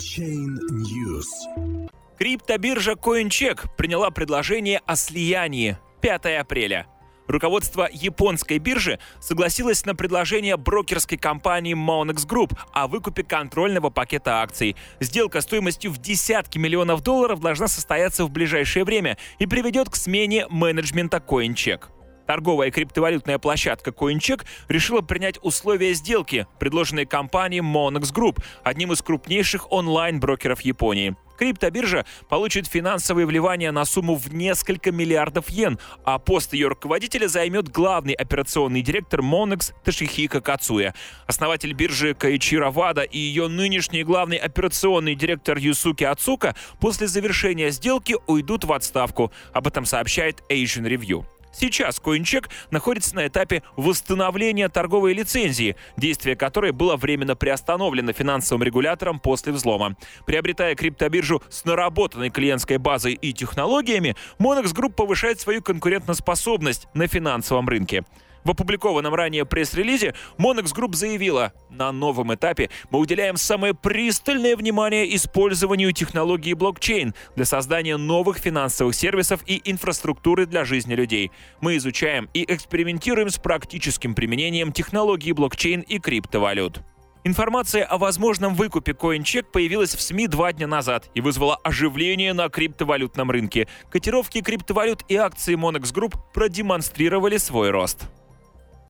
Блокчейн News. Криптобиржа CoinCheck приняла предложение о слиянии 5 апреля. Руководство японской биржи согласилось на предложение брокерской компании Monex Group о выкупе контрольного пакета акций. Сделка стоимостью в десятки миллионов долларов должна состояться в ближайшее время и приведет к смене менеджмента CoinCheck. Торговая криптовалютная площадка CoinCheck решила принять условия сделки, предложенные компанией Monex Group, одним из крупнейших онлайн-брокеров Японии. Криптобиржа получит финансовые вливания на сумму в несколько миллиардов йен, а пост ее руководителя займет главный операционный директор Monex Ташихика Кацуя. Основатель биржи Каичиро Вада и ее нынешний главный операционный директор Юсуки Ацука после завершения сделки уйдут в отставку. Об этом сообщает Asian Review. Сейчас CoinCheck находится на этапе восстановления торговой лицензии, действие которой было временно приостановлено финансовым регулятором после взлома. Приобретая криптобиржу с наработанной клиентской базой и технологиями, Monex Group повышает свою конкурентоспособность на финансовом рынке. В опубликованном ранее пресс-релизе Monex Group заявила, на новом этапе мы уделяем самое пристальное внимание использованию технологии блокчейн для создания новых финансовых сервисов и инфраструктуры для жизни людей. Мы изучаем и экспериментируем с практическим применением технологии блокчейн и криптовалют. Информация о возможном выкупе CoinCheck появилась в СМИ два дня назад и вызвала оживление на криптовалютном рынке. Котировки криптовалют и акции Monex Group продемонстрировали свой рост.